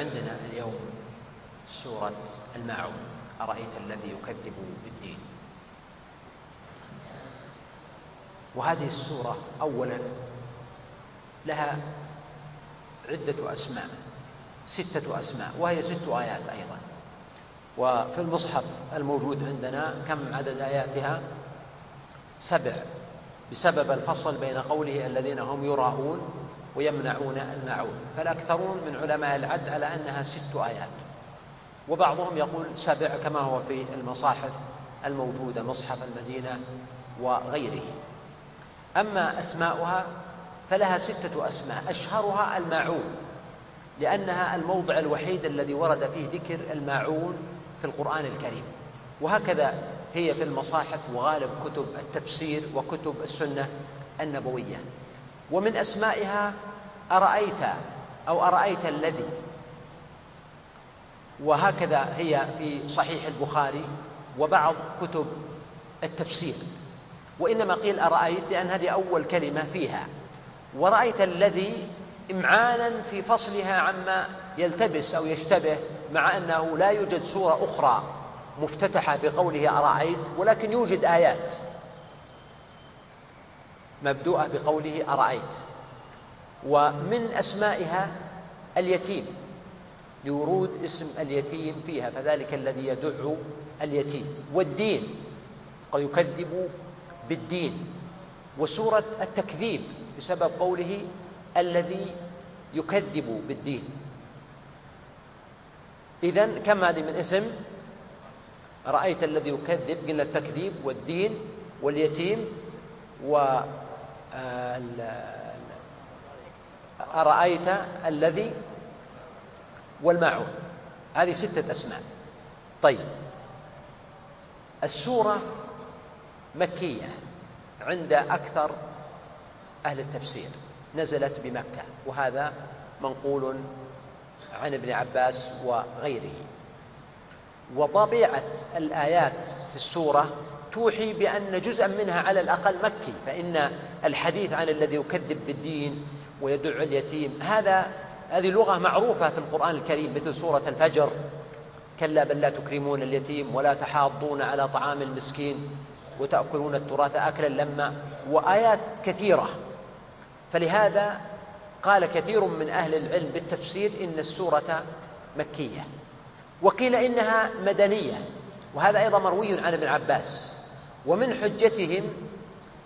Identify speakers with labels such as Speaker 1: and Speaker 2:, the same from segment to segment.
Speaker 1: وعندنا اليوم سورة الماعون. أرأيت الذي يكذب بالدين؟ وهذه السورة اولا لها عدة أسماء ستة أسماء وهي ست آيات أيضا. وفي المصحف الموجود عندنا كم عدد آياتها؟ سبع بسبب الفصل بين قوله الذين هم يراءون ويمنعون الماعون. فالأكثرون من علماء العد على أنها ست آيات. وبعضهم يقول سبع كما هو في المصاحف الموجودة مصحف المدينة وغيره. أما أسماؤها فلها ستة أسماء. أشهرها الماعون لأنها الموضع الوحيد الذي ورد فيه ذكر الماعون في القرآن الكريم. وهكذا هي في المصاحف وغالب كتب التفسير وكتب السنة النبوية. ومن أسمائها أرأيت أو أرأيت الذي. وهكذا هي في صحيح البخاري وبعض كتب التفسير. وإنما قيل أرأيت لأن هذه أول كلمة فيها. ورأيت الذي إمعانا في فصلها عما يلتبس أو يشتبه مع أنه لا يوجد سورة أخرى مفتتحة بقوله أرأيت ولكن يوجد آيات. مبدوءة بقوله أرأيت؟ ومن أسمائها اليتيم لورود اسم اليتيم فيها فذلك الذي يدع اليتيم. والدين قد يكذب بالدين. وسورة التكذيب بسبب قوله الذي يكذب بالدين. إذا كم هذه من اسم؟ رأيت الذي يكذب قلنا التكذيب والدين واليتيم و أرأيت الذي والماعون. هذه ستة أسماء. طيب. السورة مكية عند أكثر أهل التفسير. نزلت بمكة وهذا منقول عن ابن عباس وغيره. وطبيعة الآيات في السورة توحي بأن جزءا منها على الأقل مكي فإن الحديث عن الذي يكذب بالدين ويدع اليتيم هذا هذه لغة معروفة في القرآن الكريم مثل سورة الفجر. كلا بل لا تكرمون اليتيم ولا تحاضون على طعام المسكين وتأكلون التراث أكلا لما وآيات كثيرة. فلهذا قال كثير من أهل العلم بالتفسير إن السورة مكية وقيل إنها مدنية وهذا أيضا مروي عن ابن عباس. ومن حجتهم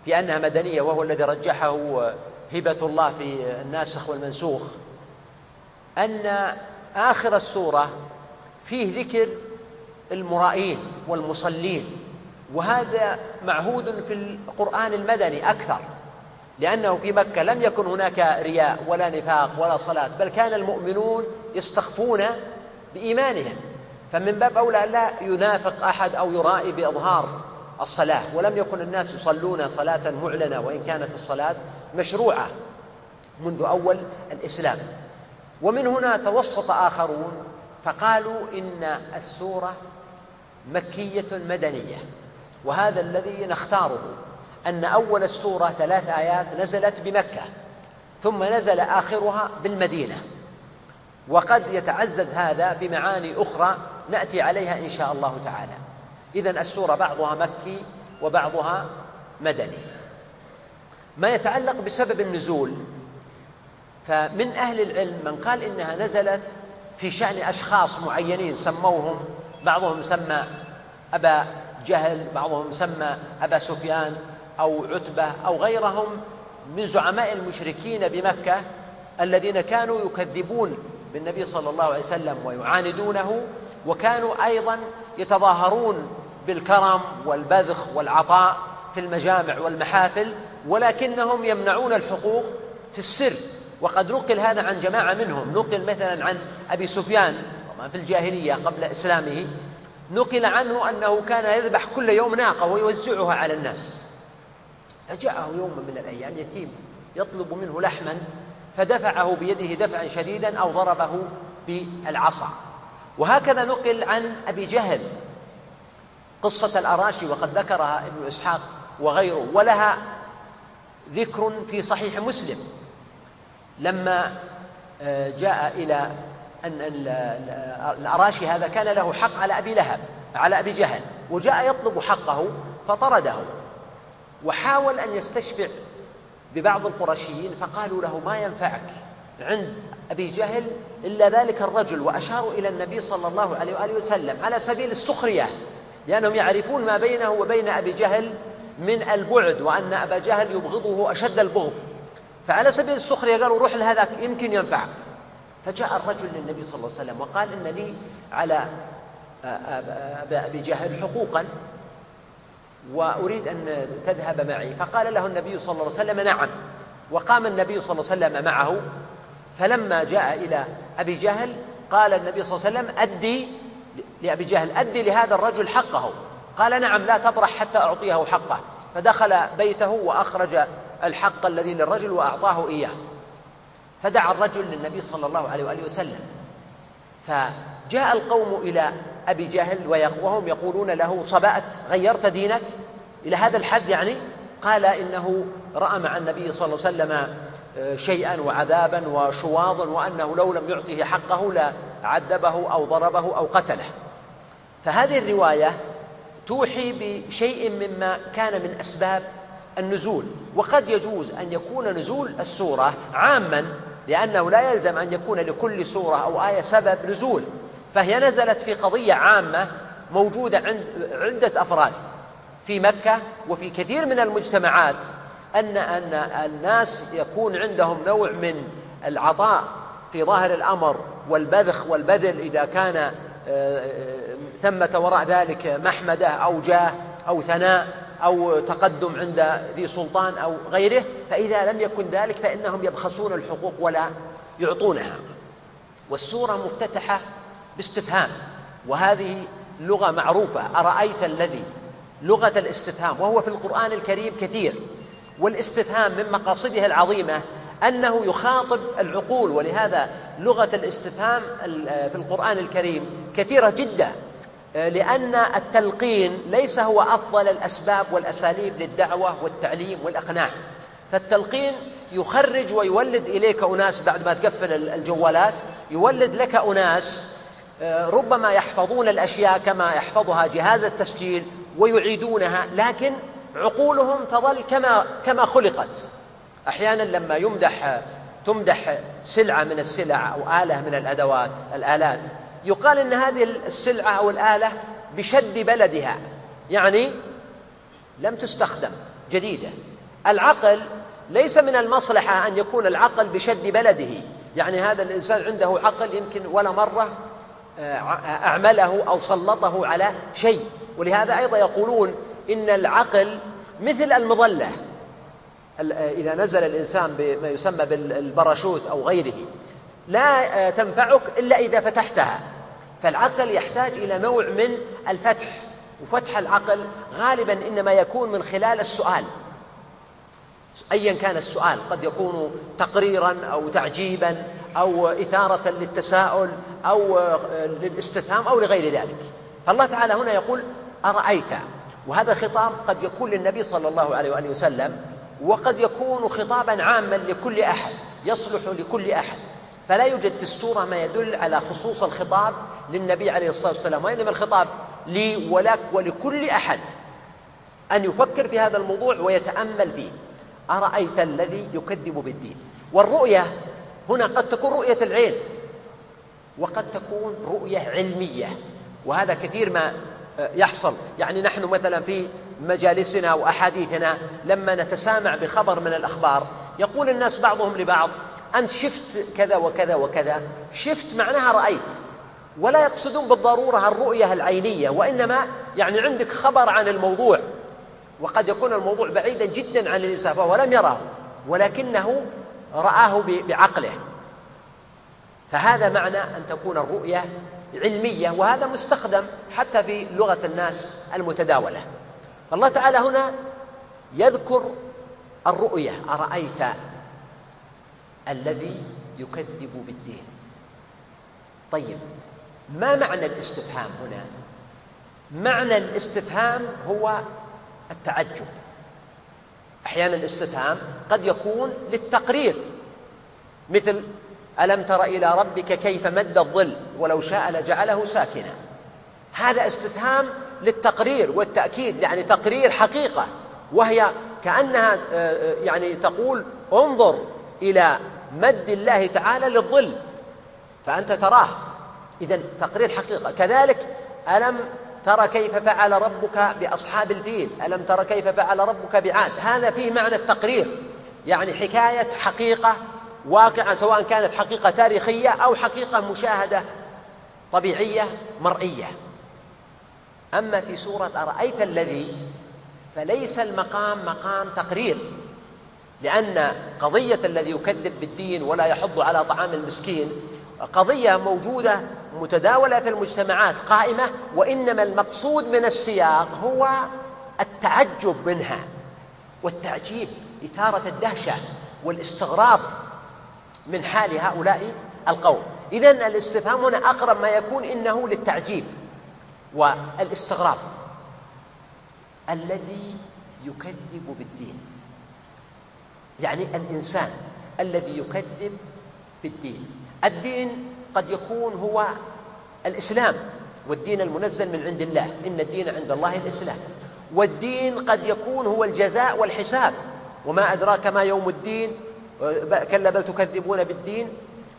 Speaker 1: في أنها مدنية وهو الذي رجحه هبة الله في الناسخ والمنسوخ أن آخر السورة فيه ذكر المرائين والمصلين وهذا معهود في القرآن المدني أكثر لأنه في مكة لم يكن هناك رياء ولا نفاق ولا صلاة بل كان المؤمنون يستخفون بإيمانهم. فمن باب أولى لا ينافق أحد أو يرائي بإظهار. الصلاة ولم يكن الناس يصلون صلاة معلنة وإن كانت الصلاة مشروعة منذ أول الإسلام. ومن هنا توسط آخرون فقالوا إن السورة مكية مدنية. وهذا الذي نختاره أن أول السورة ثلاث آيات نزلت بمكة ثم نزل آخرها بالمدينة. وقد يتعزز هذا بمعاني أخرى نأتي عليها إن شاء الله تعالى. إذا السورة بعضها مكي وبعضها مدني. ما يتعلق بسبب النزول فمن أهل العلم من قال إنها نزلت في شأن أشخاص معينين سموهم بعضهم سمى أبا جهل بعضهم سمى أبا سفيان أو عتبة أو غيرهم من زعماء المشركين بمكة الذين كانوا يكذبون بالنبي صلى الله عليه وسلم ويعاندونه وكانوا أيضا يتظاهرون بالكرم والبذخ والعطاء في المجامع والمحافل ولكنهم يمنعون الحقوق في السر. وقد نقل هذا عن جماعة منهم. نقل مثلا عن أبي سفيان طبعا في الجاهلية قبل إسلامه نقل عنه أنه كان يذبح كل يوم ناقة ويوزعها على الناس. فجاءه يوم من الأيام يتيم يطلب منه لحما فدفعه بيده دفعا شديدا أو ضربه بالعصا. وهكذا نقل عن أبي جهل قصة الأراشي وقد ذكرها ابن إسحاق وغيره ولها ذكر في صحيح مسلم. لما آه، جاء إلى أن الأراشي هذا كان له حق على أبي لهب على أبي جهل وجاء يطلب حقه فطرده. وحاول أن يستشفع ببعض القرشيين فقالوا له ما ينفعك عند أبي جهل إلا ذلك الرجل وأشاروا إلى النبي صلى الله عليه وآله وسلم على سبيل السخرية. لأنهم يعرفون ما بينه وبين أبي جهل من البعد وأن أبا جهل يبغضه أشد البغض. فعلى سبيل السخرية قالوا روح لهذاك يمكن ينفعك. فجاء الرجل للنبي صلى الله عليه وسلم وقال إن لي على أبي جهل حقوقا وأريد أن تذهب معي. فقال له النبي صلى الله عليه وسلم نعم. وقام النبي صلى الله عليه وسلم معه. فلما جاء إلى أبي جهل قال النبي صلى الله عليه وسلم أدي لأبي جهل أدي لهذا الرجل حقه. قال نعم لا تبرح حتى أعطيه حقه. فدخل بيته وأخرج الحق الذي للرجل وأعطاه إياه. فدعا الرجل للنبي صلى الله عليه وآله وسلم. فجاء القوم إلى أبي جهل وهم يقولون له صبأت غيرت دينك؟ إلى هذا الحد يعني؟ قال إنه رأى مع النبي صلى الله عليه وسلم آه، شيئا وعذابا وشواظا وأنه لو لم يعطه حقه لعذبه أو ضربه أو قتله. فهذه الرواية توحي بشيء مما كان من أسباب النزول وقد يجوز أن يكون نزول السورة عاما لأنه لا يلزم أن يكون لكل سورة أو آية سبب نزول. فهي نزلت في قضية عامة موجودة عند عدة أفراد في مكة وفي كثير من المجتمعات أن أن الناس يكون عندهم نوع من العطاء في ظاهر الأمر والبذخ والبذل إذا كان ثمة وراء ذلك محمدة أو جاه أو ثناء أو تقدم عند ذي سلطان أو غيره فإذا لم يكن ذلك فإنهم يبخسون الحقوق ولا يعطونها. والسورة مفتتحة باستفهام وهذه لغة معروفة أرأيت الذي؟ لغة الاستفهام وهو في القرآن الكريم كثير. والاستفهام من مقاصدها العظيمة أنه يخاطب العقول ولهذا لغة الاستفهام في القرآن الكريم كثيرة جدا لأن التلقين ليس هو أفضل الأسباب والأساليب للدعوة والتعليم والإقناع. فالتلقين يخرج ويولد إليك أناس بعد ما تقفل الجوالات يولد لك أناس آه، ربما يحفظون الأشياء كما يحفظها جهاز التسجيل ويعيدونها لكن عقولهم تظل كما كما خلقت. أحيانا لما يمدح تمدح سلعة من السلع أو آلة من الأدوات الآلات. يقال إن هذه السلعة أو الآلة بشد بلدها يعني لم تستخدم جديدة. العقل ليس من المصلحة أن يكون العقل بشد بلده. يعني هذا الإنسان عنده عقل يمكن ولا مرة أعمله أو سلطه على شيء. ولهذا أيضا يقولون إن العقل مثل المظلة. إذا نزل الإنسان بما يسمى بالبراشوت أو غيره لا تنفعك إلا إذا فتحتها. فالعقل يحتاج إلى نوع من الفتح وفتح العقل غالبا إنما يكون من خلال السؤال. ايا كان السؤال قد يكون تقريرا أو تعجيبا أو إثارة للتساؤل أو للاستفهام أو لغير ذلك. فالله تعالى هنا يقول أرأيت؟ وهذا خطاب قد يكون للنبي صلى الله عليه وآله وسلم وقد يكون خطابا عاما لكل أحد يصلح لكل أحد. فلا يوجد في السورة ما يدل على خصوص الخطاب للنبي عليه الصلاة والسلام وإنما الخطاب لي ولك ولكل أحد أن يفكر في هذا الموضوع ويتأمل فيه. أرأيت الذي يكذب بالدين؟ والرؤية هنا قد تكون رؤية العين وقد تكون رؤية علمية وهذا كثير ما آه، يحصل. يعني نحن مثلا في مجالسنا وأحاديثنا لما نتسامع بخبر من الأخبار. يقول الناس بعضهم لبعض أنت شفت كذا وكذا وكذا شفت معناها رأيت. ولا يقصدون بالضرورة الرؤية العينية وإنما يعني عندك خبر عن الموضوع. وقد يكون الموضوع بعيدا جدا عن الإنسان فهو لم يره ولكنه رآه بعقله. فهذا معنى أن تكون الرؤية علمية وهذا مستخدم حتى في لغة الناس المتداولة. فالله تعالى هنا يذكر الرؤية. أرأيت الذي يكذب بالدين؟ طيب ما معنى الاستفهام هنا؟ معنى الاستفهام هو التعجب. أحيانا الاستفهام قد يكون للتقرير مثل ألم تر إلى ربك كيف مد الظل ولو شاء لجعله ساكنا؟ هذا استفهام للتقرير والتأكيد يعني تقرير حقيقة وهي كأنها آه، آه، يعني تقول انظر إلى مد الله تعالى للظل فأنت تراه. اذا تقرير حقيقة. كذلك ألم ترى كيف فعل ربك بأصحاب الفيل؟ ألم ترى كيف فعل ربك بعاد؟ هذا فيه معنى التقرير يعني حكاية حقيقة واقعة سواء كانت حقيقة تاريخية أو حقيقة مشاهدة طبيعية مرئية. أما في سورة أرأيت الذي؟ فليس المقام مقام تقرير لأن قضية الذي يكذب بالدين ولا يحض على طعام المسكين قضية موجودة متداولة في المجتمعات قائمة وإنما المقصود من السياق هو التعجب منها والتعجيب إثارة الدهشة والاستغراب من حال هؤلاء القوم. اذا الاستفهام هنا أقرب ما يكون إنه للتعجيب. والاستغراب الذي يكذب بالدين. يعني الإنسان الذي يكذب بالدين. الدين قد يكون هو الإسلام والدين المنزل من عند الله. إن الدين عند الله الإسلام. والدين قد يكون هو الجزاء والحساب. وما أدراك ما يوم الدين كلا بل تكذبون بالدين.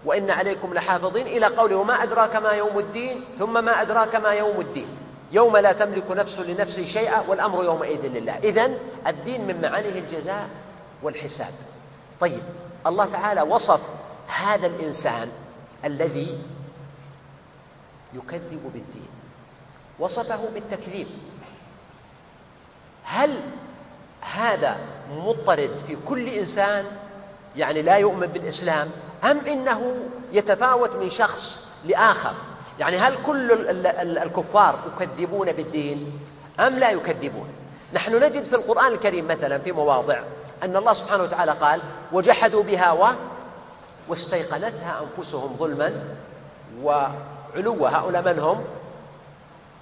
Speaker 1: وإن عليكم لحافظين إلى قوله وما أدراك ما يوم الدين ثم ما أدراك ما يوم الدين يوم لا تملك نفس لنفس شيئا والأمر يومئذ لله. اذا الدين من معانيه الجزاء والحساب. طيب الله تعالى وصف هذا الإنسان الذي يكذب بالدين. وصفه بالتكذيب. هل هذا مضطرد في كل إنسان؟ يعني لا يؤمن بالإسلام؟ أم إنه يتفاوت من شخص لآخر؟ يعني هل كل الكفار يكذبون بالدين أم لا يكذبون؟ نحن نجد في القرآن الكريم مثلا في مواضع أن الله سبحانه وتعالى قال وجحدوا بها و واستيقنتها أنفسهم ظلما وعلوا هؤلاء من هم؟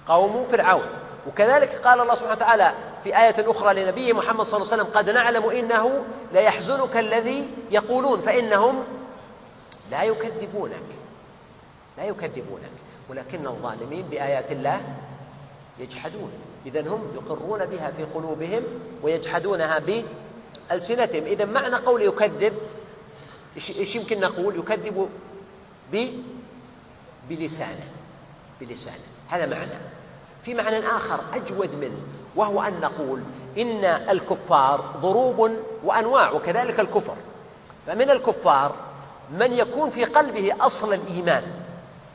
Speaker 1: قوم فرعون. وكذلك قال الله سبحانه وتعالى في آية أخرى لنبيه محمد صلى الله عليه وسلم قد نعلم إنه ليحزنك الذي يقولون فإنهم لا يكذبونك. لا يكذبونك. ولكن الظالمين بآيات الله يجحدون. إذا هم يقرون بها في قلوبهم ويجحدونها بألسنتهم. إذا معنى قول يكذب إيش يمكن نقول؟ يكذب ب بلسانه. بلسانه. هذا معنى. في معنى آخر أجود منه وهو أن نقول إن الكفار ضروب وأنواع وكذلك الكفر. فمن الكفار من يكون في قلبه أصل الإيمان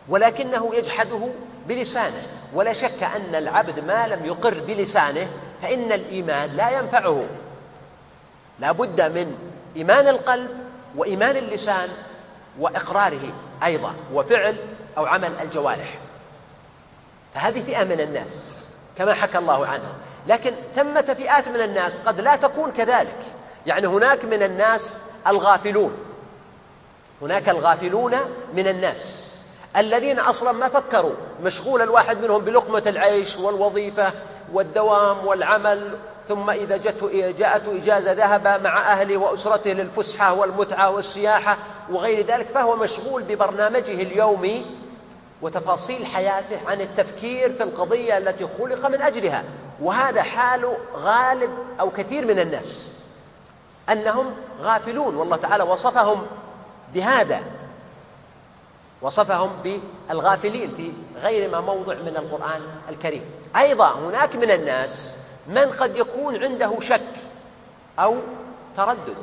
Speaker 1: ولكنه يجحده بلسانه. ولا شك أن العبد ما لم يقر بلسانه فإن الإيمان لا ينفعه. لا بد من إيمان القلب وإيمان اللسان وإقراره أيضا وفعل أو عمل الجوارح. فهذه فئة من الناس كما حكى الله عنهم. لكن ثمة فئات من الناس قد لا تكون كذلك. يعني هناك من الناس الغافلون. هناك الغافلون من الناس الذين أصلا ما فكروا. مشغول الواحد منهم بلقمة العيش والوظيفة والدوام والعمل ثم إذا جاءته جاءته إجازة ذهب مع أهله وأسرته للفسحة والمتعة والسياحة وغير ذلك فهو مشغول ببرنامجه اليومي وتفاصيل حياته عن التفكير في القضية التي خلق من أجلها. وهذا حال غالب أو كثير من الناس أنهم غافلون. والله تعالى وصفهم بهذا. وصفهم بالغافلين في غير ما موضع من القرآن الكريم. أيضا هناك من الناس من قد يكون عنده شك أو تردد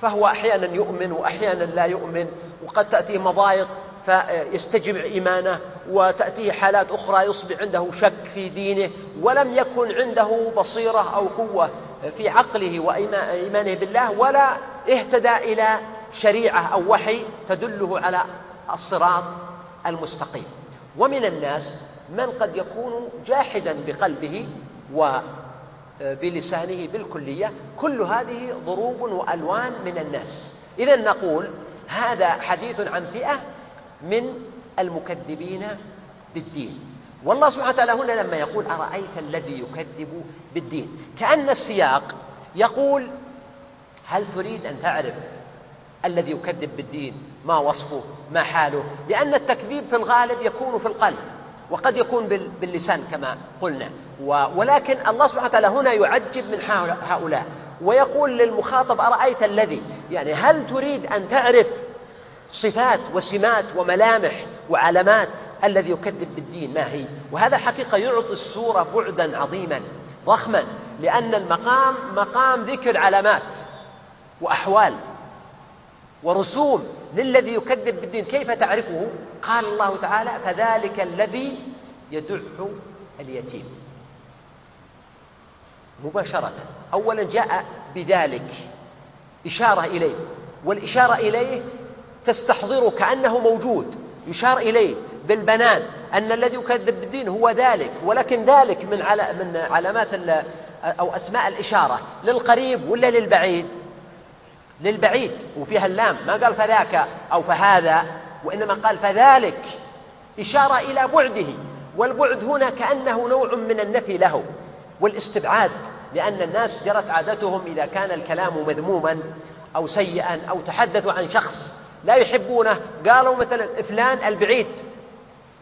Speaker 1: فهو أحيانا يؤمن وأحيانا لا يؤمن وقد تأتيه مضايق فيستجمع إيمانه وتأتيه حالات أخرى يصبح عنده شك في دينه ولم يكن عنده بصيرة أو قوة في عقله وإيمانه بالله ولا اهتدى إلى شريعة أو وحي تدله على الصراط المستقيم. ومن الناس من قد يكون جاحدا بقلبه وبلسانه بالكلية كل هذه ضروب وألوان من الناس. إذا نقول هذا حديث عن فئة من المكذبين بالدين. والله سبحانه وتعالى هنا لما يقول أرأيت الذي يكذب بالدين؟ كأن السياق يقول هل تريد أن تعرف الذي يكذب بالدين ما وصفه ما حاله لأن التكذيب في الغالب يكون في القلب وقد يكون باللسان كما قلنا. ولكن الله سبحانه وتعالى هنا يعجب من هؤلاء ويقول للمخاطب أرأيت الذي؟ يعني هل تريد أن تعرف صفات وسمات وملامح وعلامات الذي يكذب بالدين؟ ما هي؟ وهذا حقيقة يعطي الصورة بعدا عظيما ضخما لأن المقام مقام ذكر علامات وأحوال. ورسوم للذي يكذب بالدين كيف تعرفه؟ قال الله تعالى فذلك الذي يدع اليتيم. مباشرة أولا جاء بذلك إشارة إليه والإشارة إليه تستحضره كأنه موجود يشار إليه بالبنان أن الذي يكذب بالدين هو ذلك ولكن ذلك من على من علامات أو أسماء الإشارة للقريب ولا للبعيد؟ للبعيد وفيها اللام. ما قال فذاك أو فهذا وإنما قال فذلك. إشارة إلى بعده والبعد هنا كأنه نوع من النفي له والاستبعاد لأن الناس جرت عادتهم إذا كان الكلام مذموما أو سيئا أو تحدثوا عن شخص لا يحبونه. قالوا مثلا فلان البعيد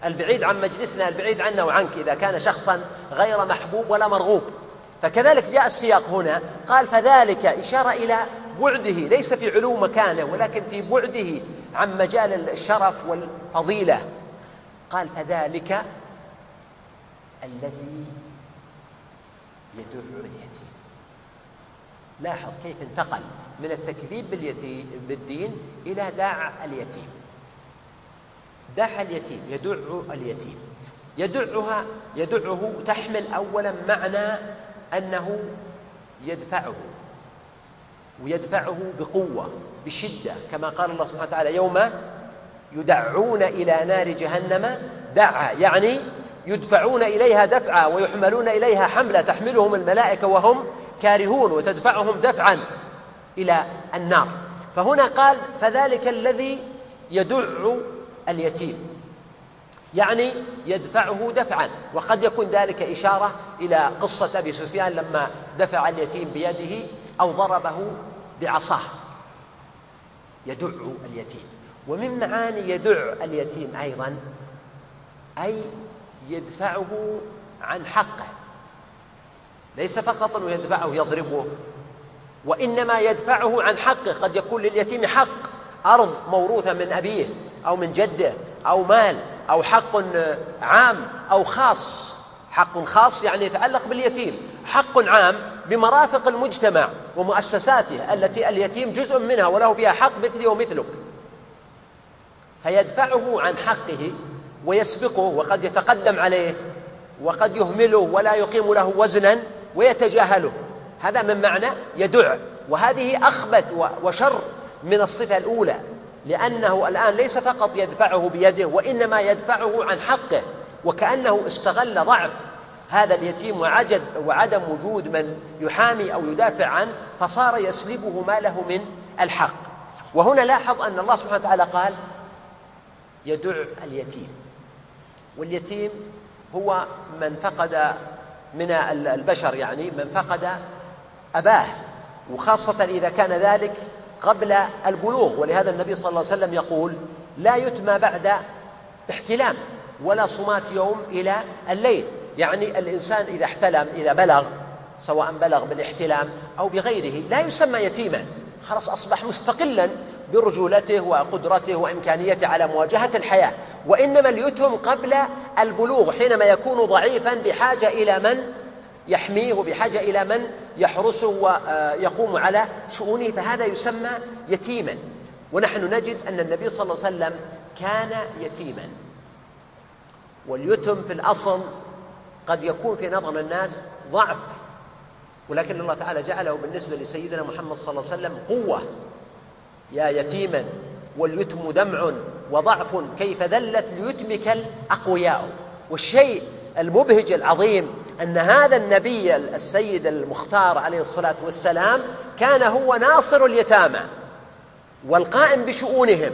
Speaker 1: البعيد عن مجلسنا البعيد عنا وعنك إذا كان شخصا غير محبوب ولا مرغوب. فكذلك جاء السياق هنا قال فذلك. إشارة إلى بعده ليس في علو مكانه ولكن في بعده عن مجال الشرف والفضيلة. قال فذلك الذي يدع اليتيم. لاحظ كيف انتقل من التكذيب باليتيم بالدين إلى داع اليتيم. داع اليتيم يدع اليتيم. يدعها يدعه تحمل أولا معنى أنه يدفعه. ويدفعه بقوة بشدة كما قال الله سبحانه وتعالى يوم يدعون إلى نار جهنم دعا يعني يدفعون إليها دفعا ويحملون إليها حملة تحملهم الملائكة وهم كارهون وتدفعهم دفعا إلى النار. فهنا قال فذلك الذي يدع اليتيم يعني يدفعه دفعا وقد يكون ذلك إشارة إلى قصة أبي سفيان لما دفع اليتيم بيده أو ضربه بعصاه. يدع اليتيم. ومن معاني يدع اليتيم أيضا أي يدفعه عن حقه. ليس فقط أنه يدفعه يضربه. وإنما يدفعه عن حقه. قد يكون لليتيم حق أرض موروثة من أبيه أو من جده أو مال أو حق عام أو خاص. حق خاص يعني يتعلق باليتيم حق عام بمرافق المجتمع ومؤسساته التي اليتيم جزء منها وله فيها حق مثلي ومثلك. فيدفعه عن حقه ويسبقه وقد يتقدم عليه وقد يهمله ولا يقيم له وزنا ويتجاهله. هذا من معنى يدع. وهذه أخبث وشر من الصفة الأولى لأنه الآن ليس فقط يدفعه بيده وإنما يدفعه عن حقه. وكأنه استغل ضعف هذا اليتيم وعجد وعدم وجود من يحامي أو يدافع عنه فصار يسلبه ما له من الحق. وهنا لاحظ أن الله سبحانه وتعالى قال يدع اليتيم. واليتيم هو من فقد من البشر يعني من فقد أباه وخاصة إذا كان ذلك قبل البلوغ. ولهذا النبي صلى الله عليه وسلم يقول لا يتمى بعد احتلام. ولا صمات يوم إلى الليل. يعني الإنسان إذا احتلم إذا بلغ سواء بلغ بالاحتلام أو بغيره لا يسمى يتيما. خلاص أصبح مستقلا برجولته وقدرته وإمكانيته على مواجهة الحياة. وإنما اليتم قبل البلوغ حينما يكون ضعيفا بحاجة إلى من يحميه وبحاجة إلى من يحرسه ويقوم على شؤونه. فهذا يسمى يتيما. ونحن نجد أن النبي صلى الله عليه وسلم كان يتيما. واليتم في الأصل قد يكون في نظر الناس ضعف ولكن الله تعالى جعله بالنسبة لسيدنا محمد صلى الله عليه وسلم قوة. يا يتيما واليتم دمع وضعف كيف ذلت ليتمك الأقوياء. والشيء المبهج العظيم أن هذا النبي السيد المختار عليه الصلاة والسلام كان هو ناصر اليتامى والقائم بشؤونهم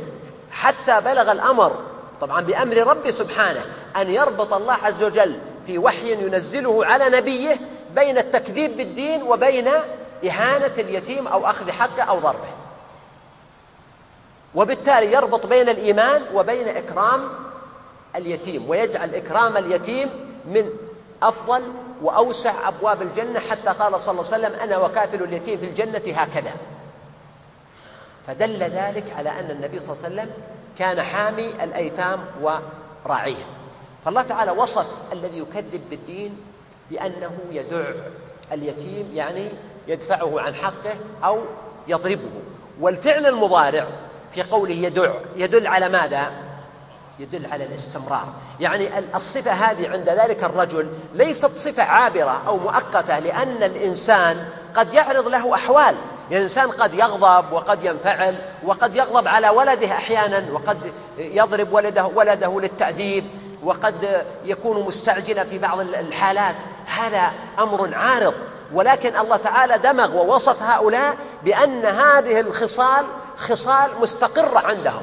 Speaker 1: حتى بلغ الأمر طبعا بأمر ربي سبحانه أن يربط الله عز وجل في وحي ينزله على نبيه بين التكذيب بالدين وبين إهانة اليتيم أو أخذ حقه أو ضربه. وبالتالي يربط بين الإيمان وبين إكرام اليتيم ويجعل إكرام اليتيم من أفضل وأوسع أبواب الجنة حتى قال صلى الله عليه وسلم أنا وكافل اليتيم في الجنة هكذا. فدل ذلك على أن النبي صلى الله عليه وسلم كان حامي الأيتام وراعيهم. فالله تعالى وصف الذي يكذب بالدين بأنه يدع اليتيم يعني يدفعه عن حقه أو يضربه. والفعل المضارع في قوله يدع يدل على ماذا؟ يدل على الاستمرار. يعني الصفة هذه عند ذلك الرجل ليست صفة عابرة أو مؤقتة لأن الإنسان قد يعرض له أحوال. الإنسان قد يغضب وقد ينفعل وقد يغضب على ولده أحيانا وقد يضرب ولده ولده للتأديب. وقد يكون مستعجلا في بعض الحالات. هذا أمر عارض. ولكن الله تعالى دمغ ووصف هؤلاء بأن هذه الخصال خصال مستقرة عندهم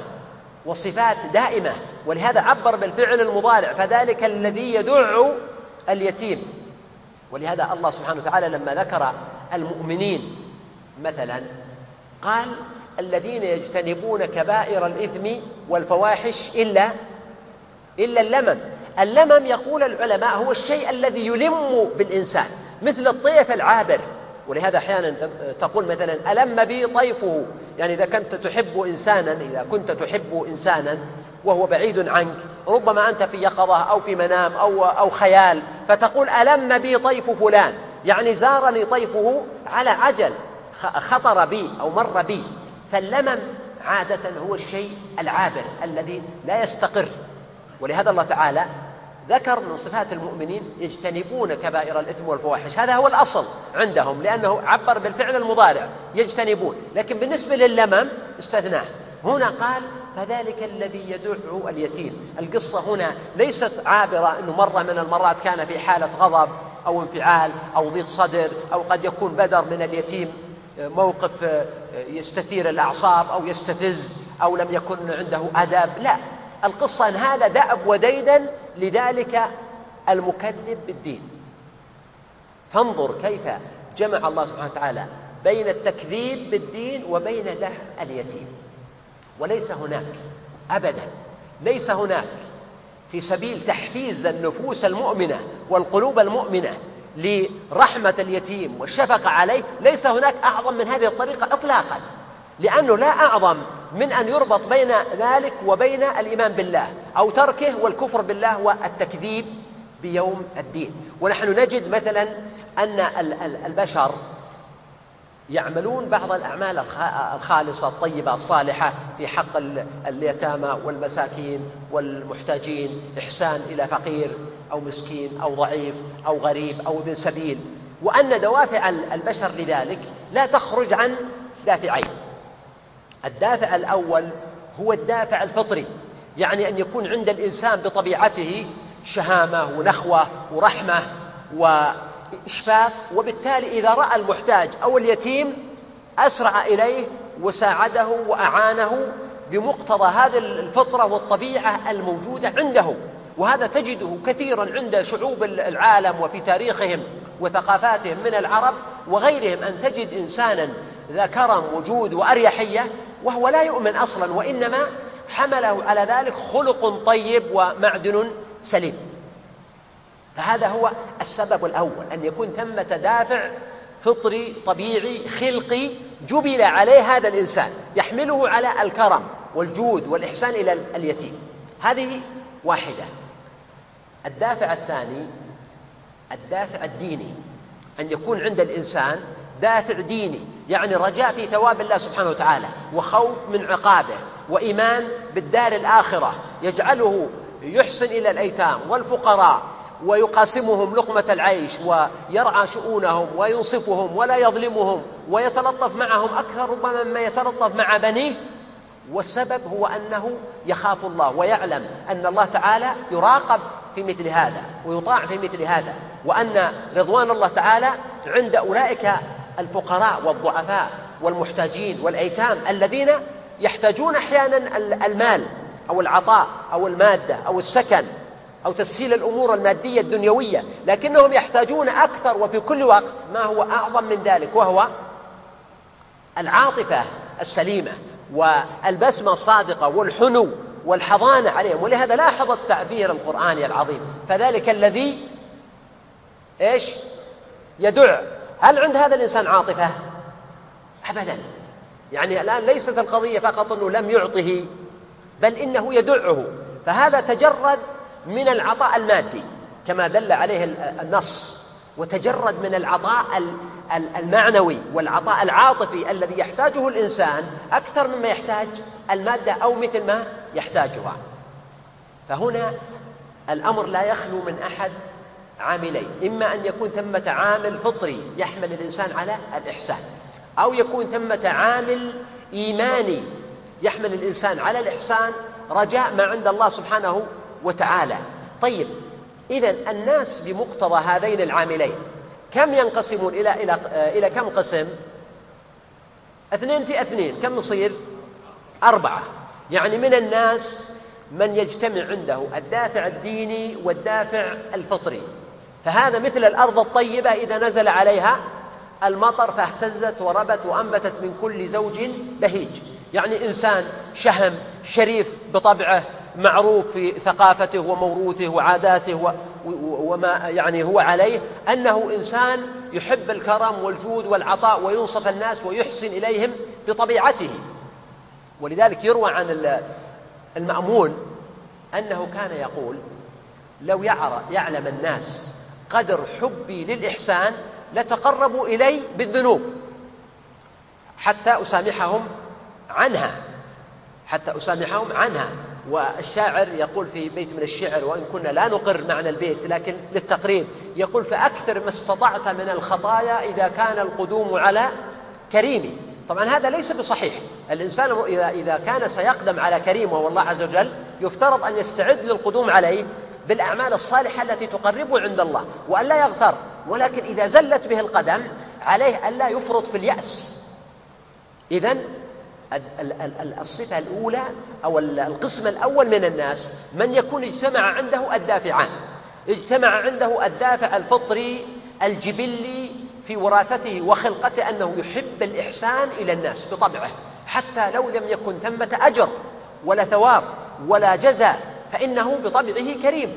Speaker 1: وصفات دائمة. ولهذا عبر بالفعل المضارع فذلك الذي يدع اليتيم. ولهذا الله سبحانه وتعالى لما ذكر المؤمنين مثلا قال الذين يجتنبون كبائر الإثم والفواحش إلا إلا اللمم. اللمم يقول العلماء هو الشيء الذي يلم بالإنسان مثل الطيف العابر. ولهذا أحيانا تقول مثلا ألم بي طيفه؟ يعني إذا كنت تحب إنسانا إذا كنت تحب إنسانا وهو بعيد عنك ربما أنت في يقظة أو في منام أو, أو خيال فتقول ألم بي طيف فلان؟ يعني زارني طيفه على عجل خطر بي أو مر بي. فاللمم عادة هو الشيء العابر الذي لا يستقر. ولهذا الله تعالى ذكر من صفات المؤمنين يجتنبون كبائر الإثم والفواحش. هذا هو الأصل عندهم لأنه عبر بالفعل المضارع يجتنبون. لكن بالنسبة لللمم استثناه. هنا قال فذلك الذي يدع اليتيم. القصة هنا ليست عابرة أنه مرة من المرات كان في حالة غضب أو انفعال أو ضيق صدر أو قد يكون بدر من اليتيم موقف يستثير الأعصاب أو يستفز أو لم يكن عنده أدب لا. القصة أن هذا دأب وديدا لذلك المكذب بالدين. فانظر كيف جمع الله سبحانه وتعالى بين التكذيب بالدين وبين دع اليتيم. وليس هناك ابدا ليس هناك في سبيل تحفيز النفوس المؤمنة والقلوب المؤمنة لرحمة اليتيم والشفقة عليه ليس هناك أعظم من هذه الطريقة اطلاقا لأنه لا أعظم من أن يربط بين ذلك وبين الإيمان بالله أو تركه والكفر بالله والتكذيب بيوم الدين. ونحن نجد مثلا أن البشر يعملون بعض الأعمال الخالصة الطيبة الصالحة في حق اليتامى والمساكين والمحتاجين إحسان إلى فقير أو مسكين أو ضعيف أو غريب أو ابن سبيل. وأن دوافع البشر لذلك لا تخرج عن دافعين. الدافع الأول هو الدافع الفطري يعني أن يكون عند الإنسان بطبيعته شهامة ونخوة ورحمة و إشفاق وبالتالي إذا رأى المحتاج أو اليتيم أسرع إليه وساعده وأعانه بمقتضى هذه الفطرة والطبيعة الموجودة عنده. وهذا تجده كثيرا عند شعوب العالم وفي تاريخهم وثقافاتهم من العرب وغيرهم أن تجد إنسانا ذا كرم وجود وأريحية وهو لا يؤمن أصلا وإنما حمله على ذلك خلق طيب ومعدن سليم. فهذا هو السبب الأول أن يكون ثمة دافع فطري طبيعي خلقي جبل عليه هذا الإنسان يحمله على الكرم والجود والإحسان إلى اليتيم. هذه واحدة. الدافع الثاني الدافع الديني أن يكون عند الإنسان دافع ديني يعني رجاء في ثواب الله سبحانه وتعالى وخوف من عقابه وإيمان بالدار الآخرة يجعله يحسن إلى الأيتام والفقراء ويقاسمهم لقمة العيش ويرعى شؤونهم وينصفهم ولا يظلمهم ويتلطف معهم أكثر ربما مما يتلطف مع بنيه. والسبب هو أنه يخاف الله ويعلم أن الله تعالى يراقب في مثل هذا ويطاع في مثل هذا وأن رضوان الله تعالى عند أولئك الفقراء والضعفاء والمحتاجين والأيتام الذين يحتاجون أحيانا المال أو العطاء أو المادة أو السكن أو تسهيل الأمور المادية الدنيوية لكنهم يحتاجون أكثر وفي كل وقت ما هو أعظم من ذلك وهو العاطفة السليمة والبسمة الصادقة والحنو والحضانة عليهم. ولهذا لاحظ التعبير القرآني العظيم فذلك الذي إيش؟ يدع هل عند هذا الإنسان عاطفة؟ أبدا. يعني الآن ليست القضية فقط أنه لم يعطه بل إنه يدعه. فهذا تجرد من العطاء المادي كما دل عليه النص. وتجرد من العطاء المعنوي والعطاء العاطفي الذي يحتاجه الإنسان أكثر مما يحتاج المادة أو مثل ما يحتاجها. فهنا الأمر لا يخلو من أحد عاملين. إما أن يكون ثمة عامل فطري يحمل الإنسان على الإحسان أو يكون ثمة عامل إيماني يحمل الإنسان على الإحسان رجاء ما عند الله سبحانه وتعالى. طيب اذا الناس بمقتضى هذين العاملين كم ينقسمون إلى إلى إلى كم قسم؟ اثنين في اثنين كم يصير أربعة. يعني من الناس من يجتمع عنده الدافع الديني والدافع الفطري. فهذا مثل الأرض الطيبة إذا نزل عليها المطر فاهتزت وربت وأنبتت من كل زوج بهيج. يعني إنسان شهم شريف بطبعه معروف في ثقافته وموروثه وعاداته وما يعني هو عليه أنه إنسان يحب الكرم والجود والعطاء وينصف الناس ويحسن إليهم بطبيعته. ولذلك يروى عن المأمون أنه كان يقول لو يعلم الناس قدر حبي للإحسان لتقربوا إلي بالذنوب. حتى أسامحهم عنها. حتى أسامحهم عنها. والشاعر يقول في بيت من الشعر وإن كنا لا نقر معنى البيت لكن للتقريب يقول فأكثر ما استطعت من الخطايا إذا كان القدوم على كريمي. طبعا هذا ليس بصحيح. الإنسان إذا إذا كان سيقدم على كريم وهو الله عز وجل يفترض أن يستعد للقدوم عليه بالأعمال الصالحة التي تقربه عند الله وأن لا يغتر. ولكن إذا زلت به القدم عليه ألا يفرط في اليأس. إذا الصفة الأولى أو القسم الأول من الناس من يكون اجتمع عنده الدافعان. اجتمع عنده الدافع الفطري الجبلي في وراثته وخلقته أنه يحب الإحسان إلى الناس بطبعه. حتى لو لم يكن ثمة أجر ولا ثواب ولا جزاء فإنه بطبعه كريم.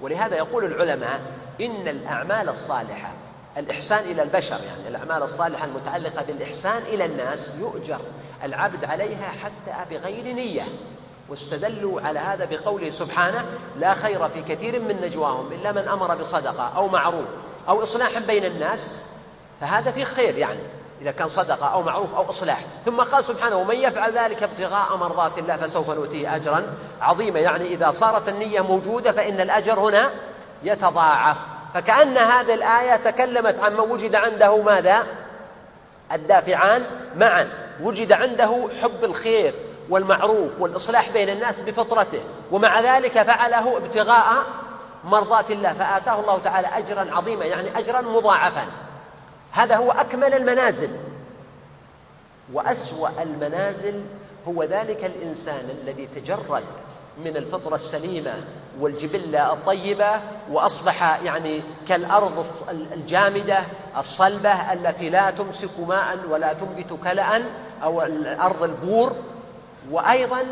Speaker 1: ولهذا يقول العلماء إن الأعمال الصالحة الإحسان إلى البشر يعني الأعمال الصالحة المتعلقة بالإحسان إلى الناس يؤجر العبد عليها حتى بغير نية. واستدلوا على هذا بقوله سبحانه لا خير في كثير من نجواهم إلا من أمر بصدقة أو معروف أو إصلاح بين الناس. فهذا فيه خير يعني. إذا كان صدقة أو معروف أو إصلاح. ثم قال سبحانه ومن يفعل ذلك ابتغاء مرضات الله فسوف نؤتيه أجرا عظيما. يعني إذا صارت النية موجودة فإن الأجر هنا يتضاعف. فكأن هذه الآية تكلمت عن من وجد عنده ماذا؟ الدافعان معا. وجد عنده حب الخير والمعروف والإصلاح بين الناس بفطرته. ومع ذلك فعله ابتغاء مرضات الله فآتاه الله تعالى أجرا عظيما يعني أجرا مضاعفا. هذا هو أكمل المنازل. وأسوأ المنازل هو ذلك الإنسان الذي تجرد من الفطرة السليمة والجبلة الطيبة وأصبح يعني كالأرض الجامدة الصلبة التي لا تمسك ماء ولا تنبت كلأ أو الأرض البور. وأيضا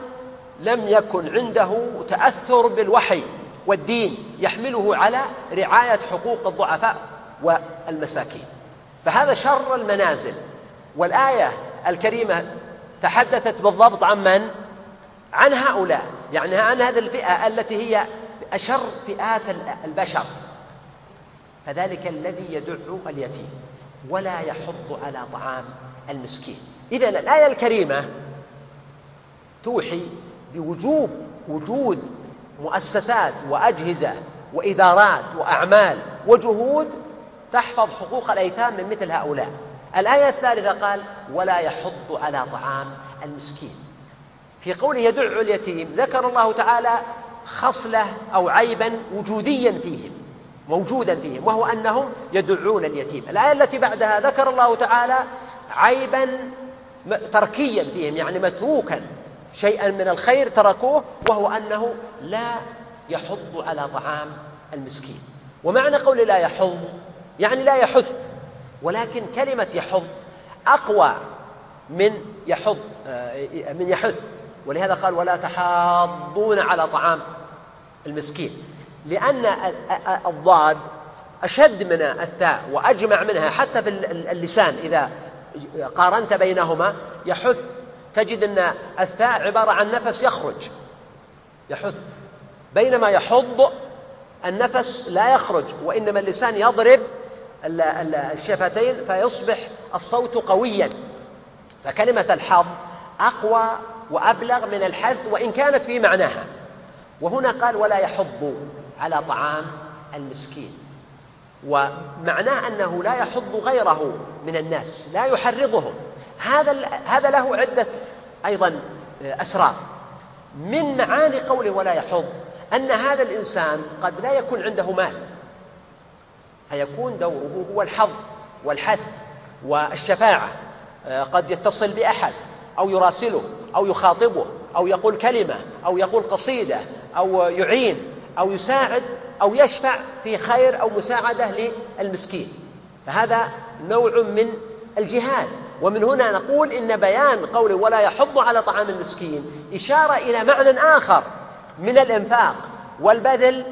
Speaker 1: لم يكن عنده تأثر بالوحي والدين يحمله على رعاية حقوق الضعفاء والمساكين. فهذا شر المنازل. والآية الكريمة تحدثت بالضبط عن من؟ عن هؤلاء. يعني عن هذه الفئة التي هي أشر فئات البشر. فذلك الذي يدع اليتيم. ولا يحض على طعام المسكين. إذا الآية الكريمة توحي بوجوب وجود مؤسسات وأجهزة وإدارات وأعمال وجهود تحفظ حقوق الأيتام من مثل هؤلاء. الآية الثالثة قال ولا يحض على طعام المسكين. في قوله يدع اليتيم ذكر الله تعالى خصلة أو عيبا وجوديا فيهم موجودا فيهم وهو أنهم يدعون اليتيم. الآية التي بعدها ذكر الله تعالى عيبا تركيا فيهم يعني متروكا شيئا من الخير تركوه وهو أنه لا يحض على طعام المسكين. ومعنى قول لا يحض يعني لا يحث ولكن كلمة يحض أقوى من يحض آه، من يحث. ولهذا قال ولا تحاضون على طعام المسكين. لأن الضاد أشد من الثاء وأجمع منها حتى في اللسان. إذا قارنت بينهما يحث تجد أن الثاء عبارة عن نفس يخرج. يحث. بينما يحض النفس لا يخرج وإنما اللسان يضرب الشفتين فيصبح الصوت قويا. فكلمة الحظ أقوى وأبلغ من الحث وإن كانت في معناها. وهنا قال ولا يحض على طعام المسكين. ومعناه أنه لا يحض غيره من الناس لا يحرضهم هذا هذا له عدة أيضا أسرار. من معاني قوله ولا يحض أن هذا الإنسان قد لا يكون عنده مال. فيكون دوره هو الحظ والحث والشفاعة. قد يتصل بأحد أو يراسله أو يخاطبه أو يقول كلمة أو يقول قصيدة أو يعين أو يساعد أو يشفع في خير أو مساعدة للمسكين. فهذا نوع من الجهاد. ومن هنا نقول إن بيان قوله ولا يحض على طعام المسكين إشارة إلى معنى آخر من الإنفاق والبذل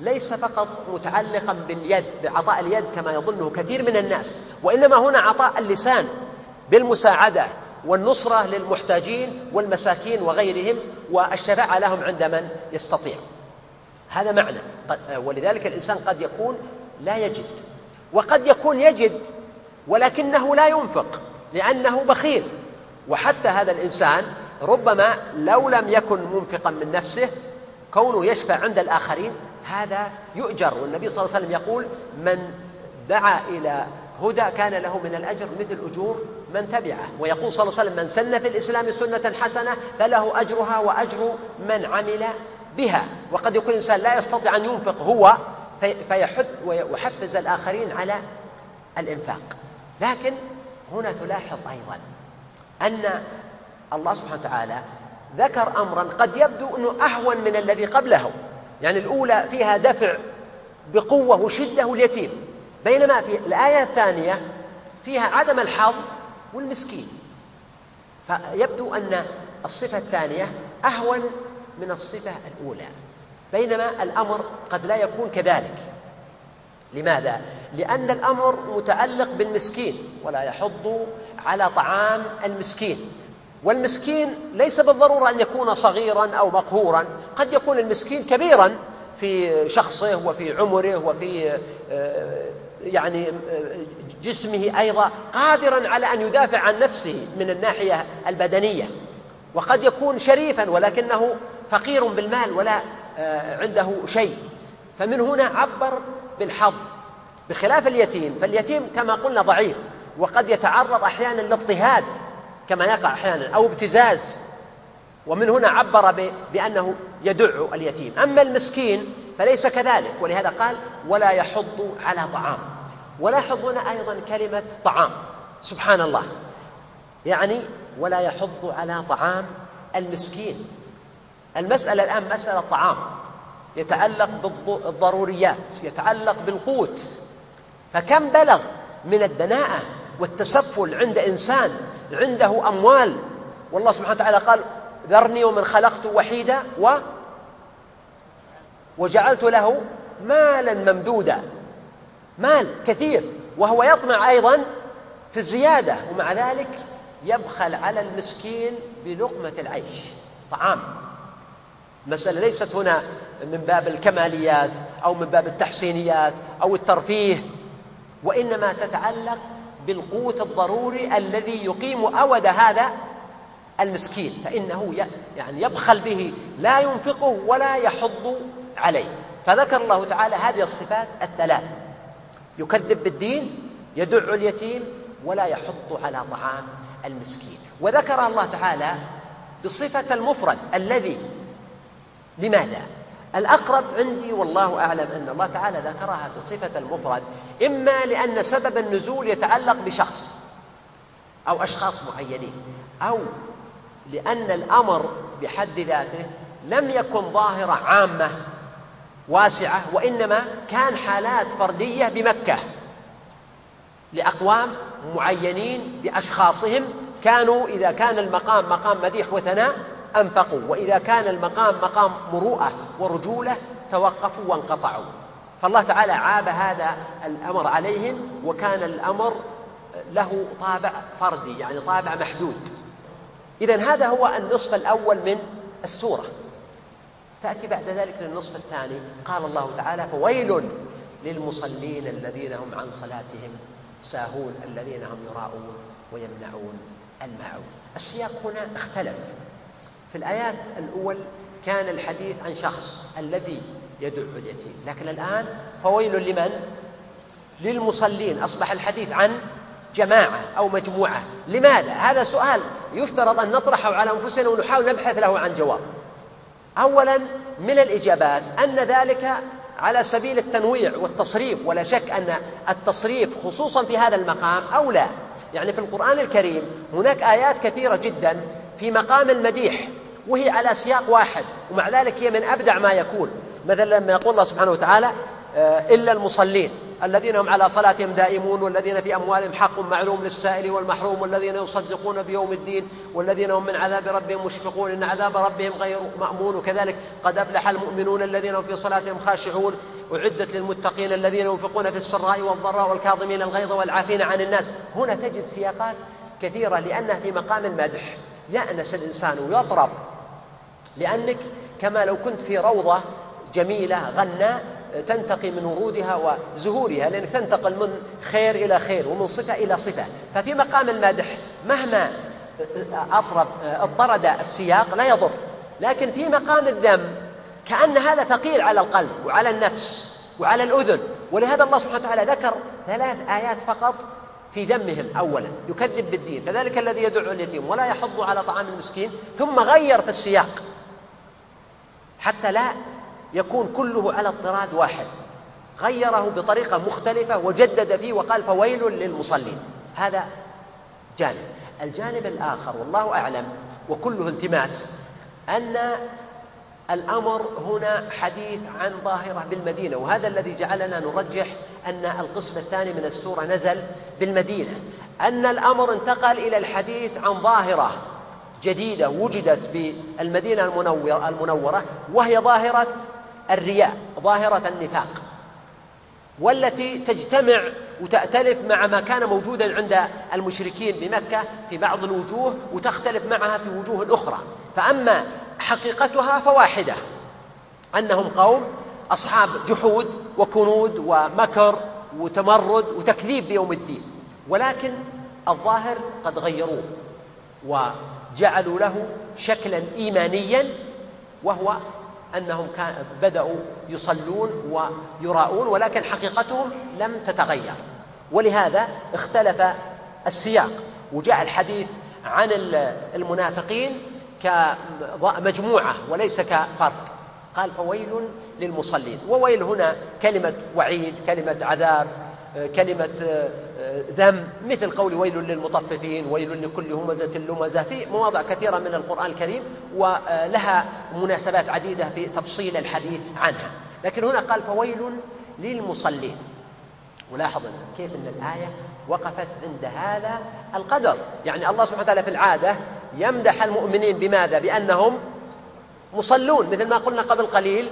Speaker 1: ليس فقط متعلقا باليد بعطاء اليد كما يظنه كثير من الناس وإنما هنا عطاء اللسان بالمساعدة والنصرة للمحتاجين والمساكين وغيرهم والشفاعة لهم عند من يستطيع. هذا معنى. ولذلك الإنسان قد يكون لا يجد. وقد يكون يجد ولكنه لا ينفق لأنه بخيل. وحتى هذا الإنسان ربما لو لم يكن منفقا من نفسه كونه يشفع عند الآخرين هذا يؤجر. والنبي صلى الله عليه وسلم يقول من دعا إلى هدى كان له من الأجر مثل أجور من تبعه. ويقول صلى الله عليه وسلم من سن في الإسلام سنة حسنة فله أجرها وأجر من عمل بها. وقد يكون الإنسان لا يستطيع أن ينفق هو فيحث ويحفز الآخرين على الإنفاق. لكن هنا تلاحظ أيضا أن الله سبحانه وتعالى ذكر أمرا قد يبدو أنه أهون من الذي قبله. يعني الأولى فيها دفع بقوة وشدة اليتيم بينما في الآية الثانية فيها عدم الحظ والمسكين. فيبدو أن الصفة الثانية أهون من الصفة الأولى. بينما الأمر قد لا يكون كذلك. لماذا؟ لأن الأمر متعلق بالمسكين ولا يحض على طعام المسكين. والمسكين ليس بالضرورة أن يكون صغيرا أو مقهورا. قد يكون المسكين كبيرا في شخصه وفي عمره وفي آه، يعني آه، جسمه أيضا قادرا على أن يدافع عن نفسه من الناحية البدنية. وقد يكون شريفا ولكنه فقير بالمال ولا آه، عنده شيء. فمن هنا عبر بالحظ. بخلاف اليتيم فاليتيم كما قلنا ضعيف وقد يتعرض أحيانا لاضطهاد. كما يقع أحيانا أو ابتزاز. ومن هنا عبر بأنه يدع اليتيم. أما المسكين فليس كذلك. ولهذا قال ولا يحض على طعام. ولاحظ هنا أيضا كلمة طعام. سبحان الله. يعني ولا يحض على طعام المسكين. المسألة الآن مسألة طعام. يتعلق بالضروريات يتعلق بالقوت. فكم بلغ من الدناءة والتسفل عند إنسان عنده أموال. والله سبحانه وتعالى قال ذرني ومن خلقت وحيدا و وجعلت له مالا ممدودا. مال كثير. وهو يطمع أيضا في الزيادة. ومع ذلك يبخل على المسكين بلقمة العيش. طعام. المسألة ليست هنا من باب الكماليات أو من باب التحسينيات أو الترفيه. وإنما تتعلق بالقوت الضروري الذي يقيم أود هذا المسكين فإنه يعني يبخل به لا ينفقه ولا يحض عليه فذكر الله تعالى هذه الصفات الثلاث يكذب بالدين يدع اليتيم ولا يحض على طعام المسكين وذكر الله تعالى بصفة المفرد الذي لماذا؟ الأقرب عندي والله أعلم أن الله تعالى ذكرها بصفة المفرد إما لأن سبب النزول يتعلق بشخص أو أشخاص معينين أو لأن الأمر بحد ذاته لم يكن ظاهرة عامة واسعة وإنما كان حالات فردية بمكة لأقوام معينين بأشخاصهم كانوا إذا كان المقام مقام مديح وثناء أنفقوا. وإذا كان المقام مقام مروءة ورجولة توقفوا وانقطعوا. فالله تعالى عاب هذا الأمر عليهم وكان الأمر له طابع فردي يعني طابع محدود. إذا هذا هو النصف الأول من السورة. تأتي بعد ذلك للنصف الثاني. قال الله تعالى فويل للمصلين الذين هم عن صلاتهم ساهون الذين هم يراءون ويمنعون الماعون. السياق هنا اختلف. في الآيات الأول كان الحديث عن شخص الذي يدع اليتيم. لكن الآن فويل لمن؟ للمصلين. أصبح الحديث عن جماعة أو مجموعة. لماذا؟ هذا سؤال يفترض أن نطرحه على أنفسنا ونحاول نبحث له عن جواب. أولا من الإجابات أن ذلك على سبيل التنويع والتصريف. ولا شك أن التصريف خصوصا في هذا المقام أولى. يعني في القرآن الكريم هناك آيات كثيرة جدا في مقام المديح. وهي على سياق واحد. ومع ذلك هي من أبدع ما يكون. مثلا لما يقول الله سبحانه وتعالى آه، إلا المصلين الذين هم على صلاتهم دائمون والذين في أموالهم حق معلوم للسائل والمحروم والذين يصدقون بيوم الدين والذين هم من عذاب ربهم مشفقون إن عذاب ربهم غير مأمون. وكذلك قد أفلح المؤمنون الذين هم في صلاتهم خاشعون. أعدت للمتقين الذين ينفقون في السراء والضراء والكاظمين الغيظ والعافين عن الناس. هنا تجد سياقات كثيرة لأنها في مقام المدح يأنس الإنسان ويطرب. لأنك كما لو كنت في روضة جميلة غناء تنتقي من ورودها وزهورها لأنك تنتقل من خير إلى خير ومن صفة إلى صفة. ففي مقام المدح مهما أطرد اضطرد السياق لا يضر. لكن في مقام الذم كأن هذا ثقيل على القلب وعلى النفس وعلى الأذن. ولهذا الله سبحانه وتعالى ذكر ثلاث آيات فقط في ذمهم أولا يكذب بالدين فذلك الذي يدعو اليتيم ولا يحض على طعام المسكين ثم غير في السياق. حتى لا يكون كله على اضطراد واحد. غيره بطريقة مختلفة وجدد فيه وقال فويل للمصلين. هذا جانب. الجانب الآخر والله أعلم وكله التماس أن الأمر هنا حديث عن ظاهرة بالمدينة وهذا الذي جعلنا نرجح أن القسم الثاني من السورة نزل بالمدينة. أن الأمر انتقل إلى الحديث عن ظاهرة. جديدة وجدت بالمدينة المنورة وهي ظاهرة الرياء ظاهرة النفاق والتي تجتمع وتأتلف مع ما كان موجودا عند المشركين بمكة في بعض الوجوه وتختلف معها في وجوه أخرى. فأما حقيقتها فواحدة أنهم قوم أصحاب جحود وكنود ومكر وتمرد وتكذيب بيوم الدين. ولكن الظاهر قد غيروه وجعلوا له شكلا إيمانيا وهو أنهم بدأوا يصلون ويراءون ولكن حقيقتهم لم تتغير. ولهذا اختلف السياق وجاء الحديث عن المنافقين كمجموعة وليس كفرد. قال فويل للمصلين. وويل هنا كلمة وعيد كلمة عذاب كلمة ذم مثل قول ويل للمطففين ويل لكل همزة لمزة في مواضع كثيرة من القرآن الكريم ولها مناسبات عديدة في تفصيل الحديث عنها. لكن هنا قال فويل للمصلين. ولاحظ كيف أن الآية وقفت عند هذا القدر. يعني الله سبحانه وتعالى في العادة يمدح المؤمنين بماذا؟ بأنهم مصلون مثل ما قلنا قبل قليل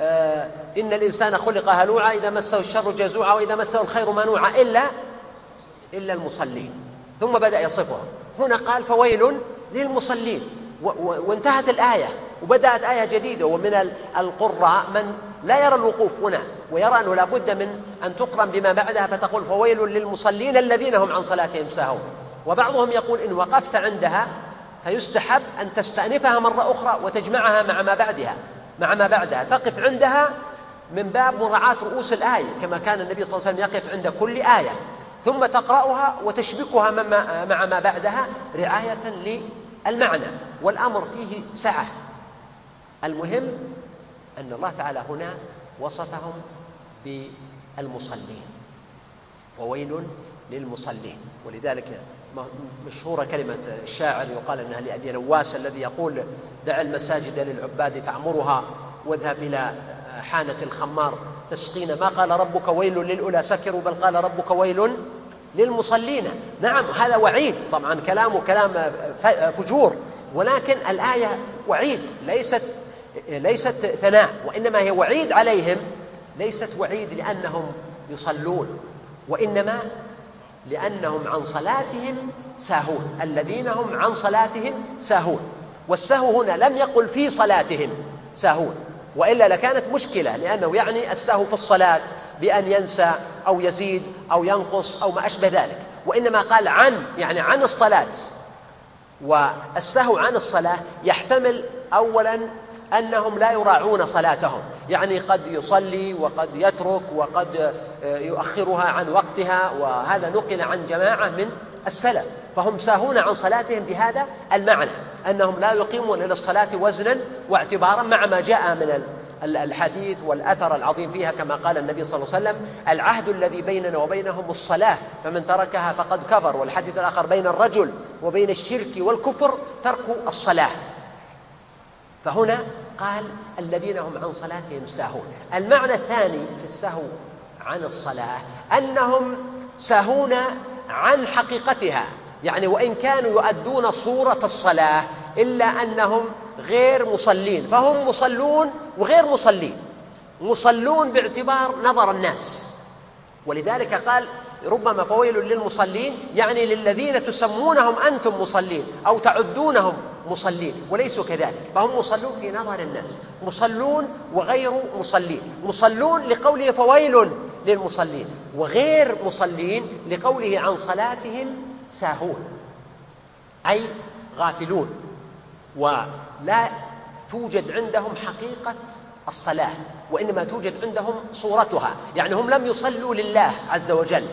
Speaker 1: آه إن الإنسان خلق هلوعا إذا مسه الشر جزوعا وإذا مسه الخير منوعا إلا إلا المصلين. ثم بدأ يصفهم هنا قال فويل للمصلين. وانتهت الآية. وبدأت آية جديدة. ومن القراء من لا يرى الوقوف هنا. ويرى أنه لابد من أن تقرن بما بعدها فتقول فويل للمصلين الذين هم عن صلاتهم ساهون. وبعضهم يقول إن وقفت عندها فيستحب أن تستأنفها مرة أخرى وتجمعها مع ما بعدها. مع ما بعدها. تقف عندها من باب مراعاة رؤوس الآية. كما كان النبي صلى الله عليه وسلم يقف عند كل آية. ثم تقرأها وتشبكها مع ما بعدها رعاية للمعنى والأمر فيه سعة. المهم أن الله تعالى هنا وصفهم بالمصلين وويل للمصلين. ولذلك مشهورة كلمة الشاعر يقال أنها لأبي نواس الذي يقول دع المساجد للعباد تعمرها واذهب إلى حانة الخمار. تسقين ما قال ربك ويل للأولى سكروا بل قال ربك ويل للمصلين. نعم هذا وعيد. طبعا كلامه كلام فجور. ولكن الآية وعيد ليست ليست ثناء وإنما هي وعيد عليهم. ليست وعيد لأنهم يصلون وإنما لأنهم عن صلاتهم ساهون. الذين هم عن صلاتهم ساهون. والسهو هنا لم يقل في صلاتهم ساهون. وإلا لكانت مشكلة لأنه يعني السهو في الصلاة بأن ينسى أو يزيد أو ينقص أو ما أشبه ذلك. وإنما قال عن يعني عن الصلاة. والسهو عن الصلاة يحتمل اولا أنهم لا يراعون صلاتهم. يعني قد يصلي وقد يترك وقد يؤخرها عن وقتها وهذا نقل عن جماعة من السلف فهم ساهون عن صلاتهم بهذا المعنى أنهم لا يقيمون للصلاه وزنا واعتبارا مع ما جاء من الحديث والأثر العظيم فيها كما قال النبي صلى الله عليه وسلم العهد الذي بيننا وبينهم الصلاة فمن تركها فقد كفر. والحديث الآخر بين الرجل وبين الشرك والكفر ترك الصلاة. فهنا قال الذين هم عن صلاتهم ساهون. المعنى الثاني في السهو عن الصلاة أنهم ساهون عن حقيقتها. يعني وإن كانوا يؤدون صورة الصلاة إلا أنهم غير مصلين. فهم مصلون وغير مصلين. مصلون باعتبار نظر الناس. ولذلك قال ربما فويل للمصلين يعني للذين تسمونهم أنتم مصلين أو تعدونهم مصلين وليسوا كذلك. فهم مصلون في نظر الناس. مصلون وغير مصلين. مصلون لقوله فويل للمصلين وغير مصلين لقوله عن صلاتهم ساهون أي غافلون ولا توجد عندهم حقيقة الصلاة وإنما توجد عندهم صورتها يعني هم لم يصلوا لله عز وجل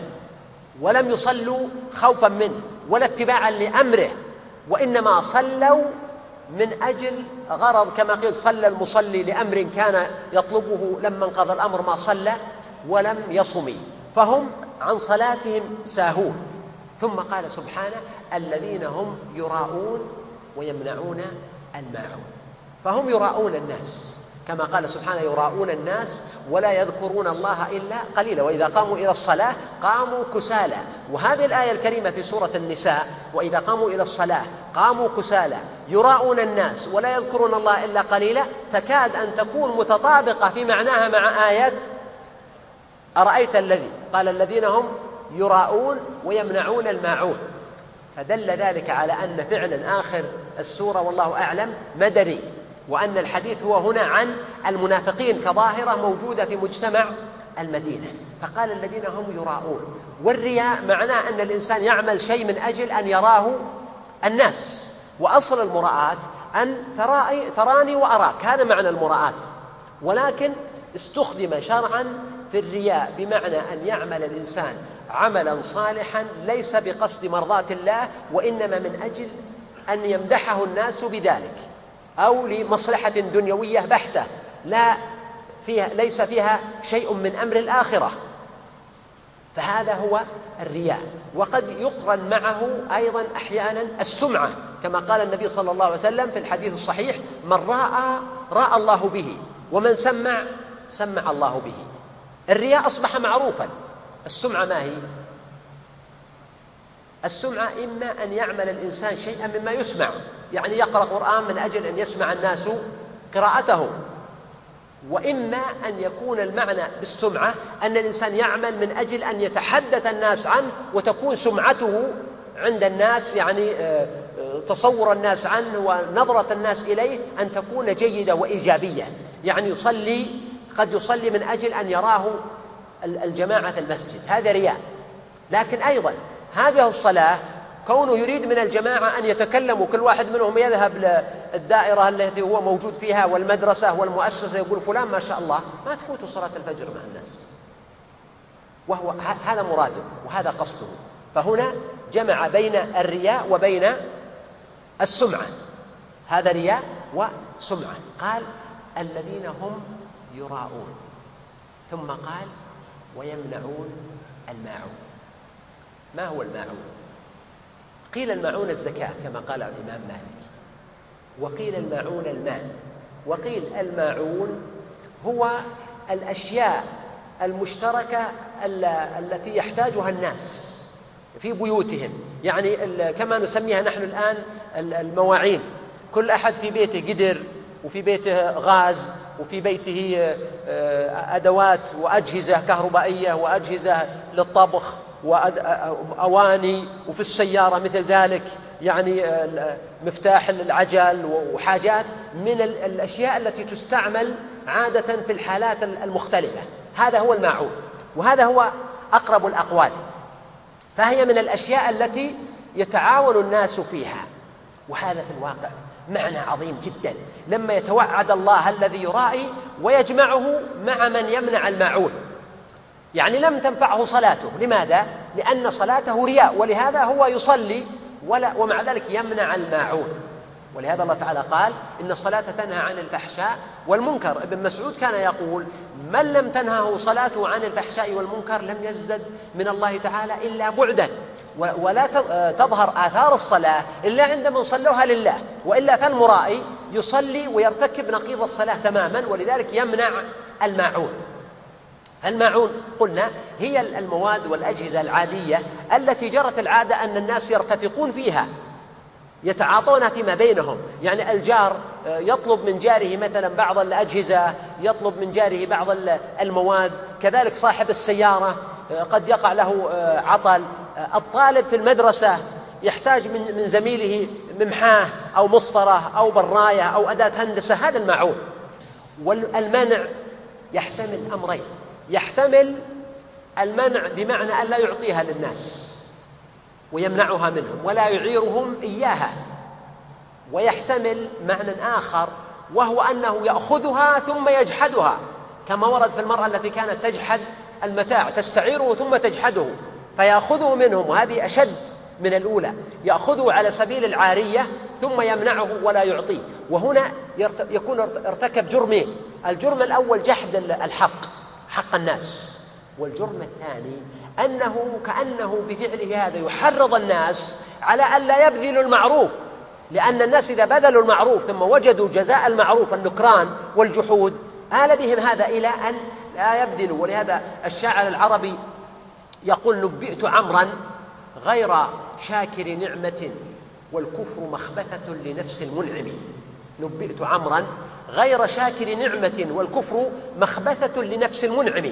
Speaker 1: ولم يصلوا خوفا منه ولا اتباعا لأمره وإنما صلوا من أجل غرض كما قيل صلى المصلي لأمر كان يطلبه لما انقضى الأمر ما صلى ولم يصم فهم عن صلاتهم ساهون. ثم قال سبحانه الذين هم يراءون ويمنعون الماعون. فهم يراءون الناس كما قال سبحانه يراءون الناس ولا يذكرون الله إلا قليلا. وإذا قاموا إلى الصلاة قاموا كسالى وهذه الآية الكريمة في سورة النساء وإذا قاموا إلى الصلاة قاموا كسالى يراءون الناس ولا يذكرون الله إلا قليلا. تكاد أن تكون متطابقة في معناها مع إيه أرأيت الذي؟ قال الذين هم يراءون ويمنعون الماعون. فدل ذلك على أن فعلا آخر السورة والله أعلم مدني وأن الحديث هو هنا عن المنافقين كظاهرة موجودة في مجتمع المدينة. فقال الذين هم يراءون والرياء معناه أن الإنسان يعمل شيء من أجل أن يراه الناس. وأصل المراءة أن تراني وأراك هذا معنى المراءة ولكن استخدم شرعا في الرياء بمعنى أن يعمل الإنسان عملا صالحا ليس بقصد مرضاة الله وإنما من أجل أن يمدحه الناس بذلك أو لمصلحة دنيوية بحتة لا فيها ليس فيها شيء من أمر الآخرة. فهذا هو الرياء. وقد يقرن معه أيضا أحيانا السمعة كما قال النبي صلى الله عليه وسلم في الحديث الصحيح من رأى رأى الله به ومن سمع سمع الله به. الرياء أصبح معروفا. السمعة ما هي؟ السمعة إما أن يعمل الإنسان شيئا مما يسمع. يعني يقرأ قرآن من أجل أن يسمع الناس قراءته. وإما أن يكون المعنى بالسمعة أن الإنسان يعمل من أجل أن يتحدث الناس عنه وتكون سمعته عند الناس يعني آه، تصور الناس عنه ونظرة الناس إليه أن تكون جيدة وإيجابية. يعني يصلي قد يصلي من أجل أن يراه الجماعة في المسجد. هذا رياء. لكن أيضا هذه الصلاة كونه يريد من الجماعة أن يتكلموا كل واحد منهم يذهب للدائرة التي هو موجود فيها والمدرسة والمؤسسة يقول فلان ما شاء الله ما تفوت صلاة الفجر مع الناس. وهو هذا مراده وهذا قصده. فهنا جمع بين الرياء وبين السمعة. هذا رياء وسمعة. قال الذين هم يراءون ثم قال ويمنعون الماعون. ما هو الماعون؟ قيل الماعون الزكاة كما قال الإمام مالك وقيل الماعون المال وقيل الماعون هو الأشياء المشتركة التي يحتاجها الناس في بيوتهم. يعني كما نسميها نحن الآن المواعين. كل أحد في بيته قدر وفي بيته غاز وفي بيته آه، أدوات وأجهزة كهربائية وأجهزة للطبخ وأواني وفي السيارة مثل ذلك يعني آه، مفتاح العجل وحاجات من الأشياء التي تستعمل عادة في الحالات المختلفة. هذا هو الماعون وهذا هو أقرب الأقوال. فهي من الأشياء التي يتعاون الناس فيها وهذا في الواقع. معنى عظيم جدا. لما يتوعد الله الذي يرائي ويجمعه مع من يمنع الماعون. يعني لم تنفعه صلاته. لماذا؟ لأن صلاته رياء ولهذا هو يصلي ولا ومع ذلك يمنع الماعون. ولهذا الله تعالى قال إن الصلاة تنهى عن الفحشاء والمنكر. ابن مسعود كان يقول من لم تنهه صلاته عن الفحشاء والمنكر لم يزدد من الله تعالى إلا بعدا. ولا تظهر آثار الصلاة إلا عند من صلوها لله وإلا فالمرائي يصلي ويرتكب نقيض الصلاة تماما ولذلك يمنع الماعون. فالماعون قلنا هي المواد والأجهزة العادية التي جرت العادة أن الناس يرتفقون فيها يتعاطون فيما بينهم. يعني الجار آه، يطلب من جاره مثلا بعض الأجهزة يطلب من جاره بعض المواد كذلك صاحب السيارة آه، قد يقع له آه، عطل. الطالب في المدرسة يحتاج من من زميله ممحاه أو مسطرة أو براية أو أداة هندسة هذا المعون والمنع يحتمل أمرين. يحتمل المنع بمعنى أن لا يعطيها للناس ويمنعها منهم ولا يعيرهم إياها. ويحتمل معنى آخر وهو أنه يأخذها ثم يجحدها كما ورد في المرأة التي كانت تجحد المتاع تستعيره ثم تجحده فيأخذه منهم وهذه أشد من الأولى. يأخذه على سبيل العارية ثم يمنعه ولا يعطيه. وهنا يكون ارتكب جرمين الجرم الأول جحد الحق حق الناس. والجرم الثاني أنه كأنه بفعله هذا يحرض الناس على أن لا يبذلوا المعروف. لأن الناس إذا بذلوا المعروف ثم وجدوا جزاء المعروف النكران والجحود آل بهم هذا إلى أن لا يبذلوا ولهذا الشاعر العربي يقول نبئت عمرا غير شاكر نعمة والكفر مخبثة لنفس المنعم. نبئت عمرا غير شاكر نعمة والكفر مخبثة لنفس المنعم.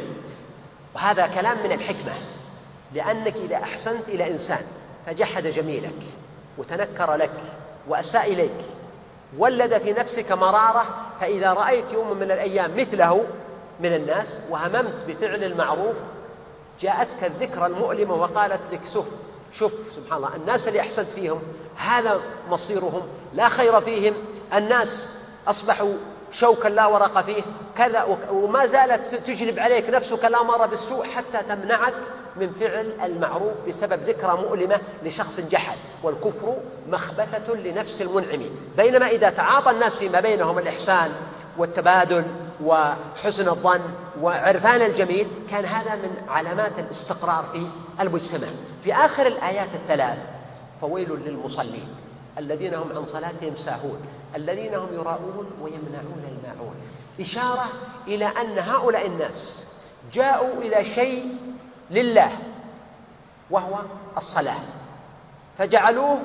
Speaker 1: وهذا كلام من الحكمة. لأنك إذا أحسنت إلى إنسان فجحد جميلك وتنكر لك وأساء إليك. ولد في نفسك مرارة فإذا رأيت يوم من الأيام مثله من الناس وهممت بفعل المعروف جاءتك الذكرى المؤلمة وقالت لك شوف شوف سبحان الله الناس اللي أحسنت فيهم هذا مصيرهم لا خير فيهم الناس أصبحوا شوكا لا ورق فيه كذا وما زالت تجلب عليك نفسك الأمر بالسوء حتى تمنعك من فعل المعروف بسبب ذكرى مؤلمة لشخص جحد والكفر مخبثة لنفس المنعم. بينما إذا تعاطى الناس فيما بينهم الإحسان والتبادل وحسن الظن وعرفان الجميل كان هذا من علامات الاستقرار في المجتمع. في آخر الآيات الثلاث فويل للمصلين الذين هم عن صلاتهم ساهون الذين هم يراءون ويمنعون الماعون. إشارة إلى أن هؤلاء الناس جاءوا إلى شيء لله وهو الصلاة. فجعلوه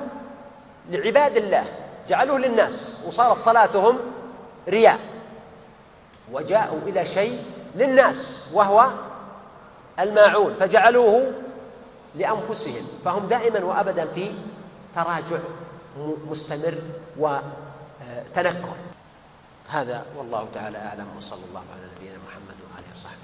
Speaker 1: لعباد الله جعلوه للناس وصارت صلاتهم رياء. وجاءوا إلى شيء للناس وهو الماعون فجعلوه لأنفسهم فهم دائما وأبدا في تراجع مستمر وتنكر هذا والله تعالى أعلم وصلى الله على نبينا محمد وآله وصحبه.